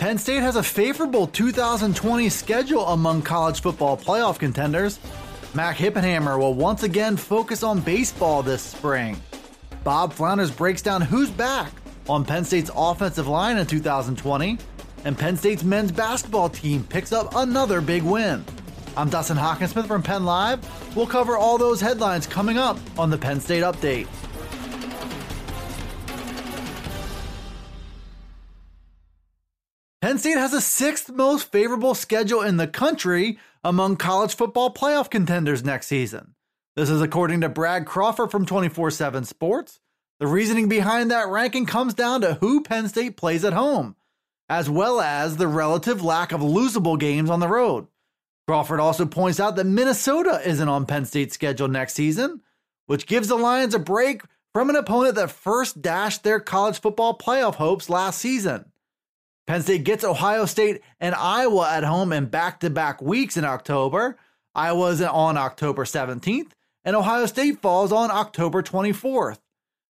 Penn State has a favorable 2020 schedule among college football playoff contenders. Mac Hippenhammer will once again focus on baseball this spring. Bob Flounders breaks down who's back on Penn State's offensive line in 2020, and Penn State's men's basketball team picks up another big win. I'm Dustin Hockensmith from Penn Live. We'll cover all those headlines coming up on the Penn State Update. Penn State has the sixth most favorable schedule in the country among college football playoff contenders next season. This is according to Brad Crawford from 24 7 Sports. The reasoning behind that ranking comes down to who Penn State plays at home, as well as the relative lack of losable games on the road. Crawford also points out that Minnesota isn't on Penn State's schedule next season, which gives the Lions a break from an opponent that first dashed their college football playoff hopes last season. Penn State gets Ohio State and Iowa at home in back to back weeks in October. Iowa's on October 17th, and Ohio State falls on October 24th.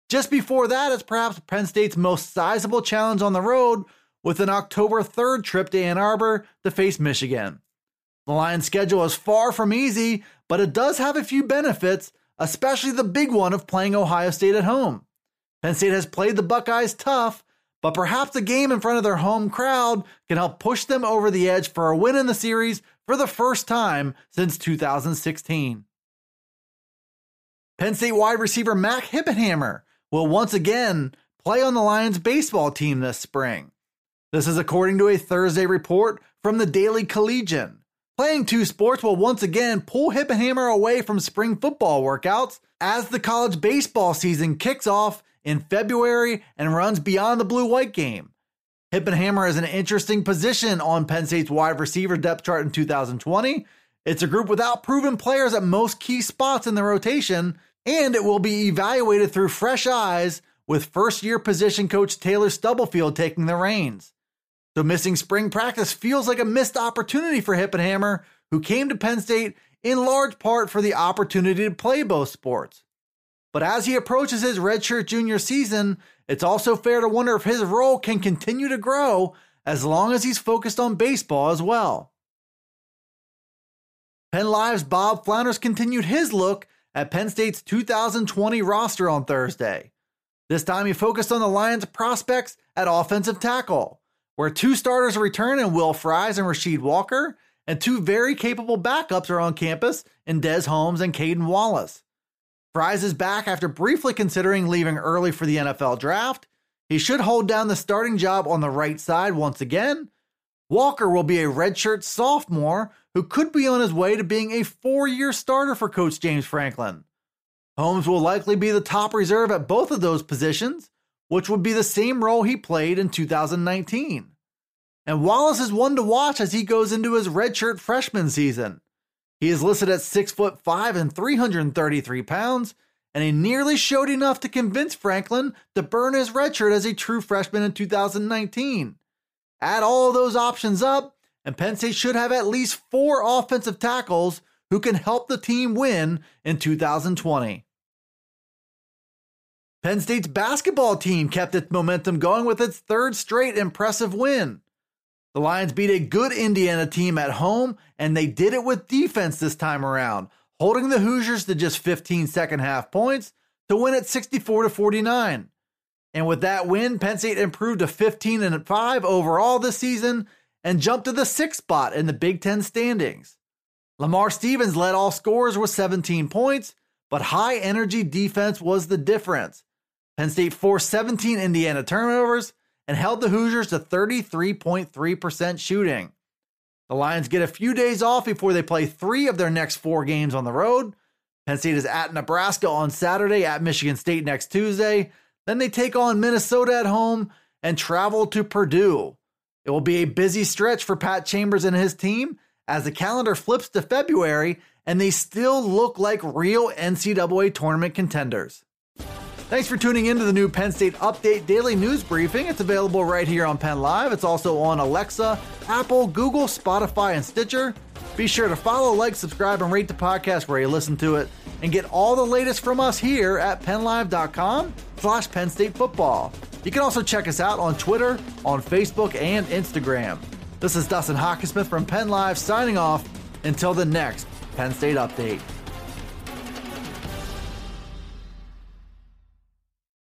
Just before that is perhaps Penn State's most sizable challenge on the road with an October 3rd trip to Ann Arbor to face Michigan. The Lions' schedule is far from easy, but it does have a few benefits, especially the big one of playing Ohio State at home. Penn State has played the Buckeyes tough, but perhaps a game in front of their home crowd can help push them over the edge for a win in the series for the first time since 2016. Penn State wide receiver Mac Hippenhammer will once again play on the Lions baseball team this spring. This is according to a Thursday report from the Daily Collegian. Playing two sports will once again pull Hippenhammer away from spring football workouts as the college baseball season kicks off in February and runs beyond the blue white game. Hippenhammer is an interesting position on Penn State's wide receiver depth chart in 2020. It's a group without proven players at most key spots in the rotation, and it will be evaluated through fresh eyes with first year position coach Taylor Stubblefield taking the reins. So missing spring practice feels like a missed opportunity for Hippenhammer, who came to Penn State in large part for the opportunity to play both sports. But as he approaches his redshirt junior season, it's also fair to wonder if his role can continue to grow as long as he's focused on baseball as well. Penn Live's Bob Flounders continued his look at Penn State's 2020 roster on Thursday. This time he focused on the Lions' prospects at offensive tackle, where two starters return in Will Fries and Rasheed Walker, and two very capable backups are on campus in Des Holmes and Caden Wallace. Fries is back after briefly considering leaving early for the NFL draft. He should hold down the starting job on the right side once again. Walker will be a redshirt sophomore who could be on his way to being a four year starter for Coach James Franklin. Holmes will likely be the top reserve at both of those positions, which would be the same role he played in 2019. And Wallace is one to watch as he goes into his redshirt freshman season. He is listed at 6 foot 5 and 333 pounds, and he nearly showed enough to convince Franklin to burn his redshirt as a true freshman in 2019. Add all those options up, and Penn State should have at least four offensive tackles who can help the team win in 2020. Penn State's basketball team kept its momentum going with its third straight impressive win. The Lions beat a good Indiana team at home, and they did it with defense this time around, holding the Hoosiers to just 15 second half points to win at 64 to 49. And with that win, Penn State improved to 15 and 5 overall this season and jumped to the sixth spot in the Big Ten standings. Lamar Stevens led all scorers with 17 points, but high energy defense was the difference. Penn State forced 17 Indiana turnovers and held the Hoosiers to 33.3% shooting. The Lions get a few days off before they play three of their next four games on the road. Penn State is at Nebraska on Saturday, at Michigan State next Tuesday. Then they take on Minnesota at home, and travel to Purdue. It will be a busy stretch for Pat Chambers and his team as the calendar flips to February and they still look like real NCAA tournament contenders. Thanks for tuning in to the new Penn State Update Daily News Briefing. It's available right here on Penn Live. It's also on Alexa, Apple, Google, Spotify, and Stitcher. Be sure to follow, like, subscribe, and rate the podcast where you listen to it, and get all the latest from us here at PennLive.com slash Penn State Football. You can also check us out on Twitter, on Facebook, and Instagram. This is Dustin Hockensmith from Penn Live signing off until the next Penn State Update.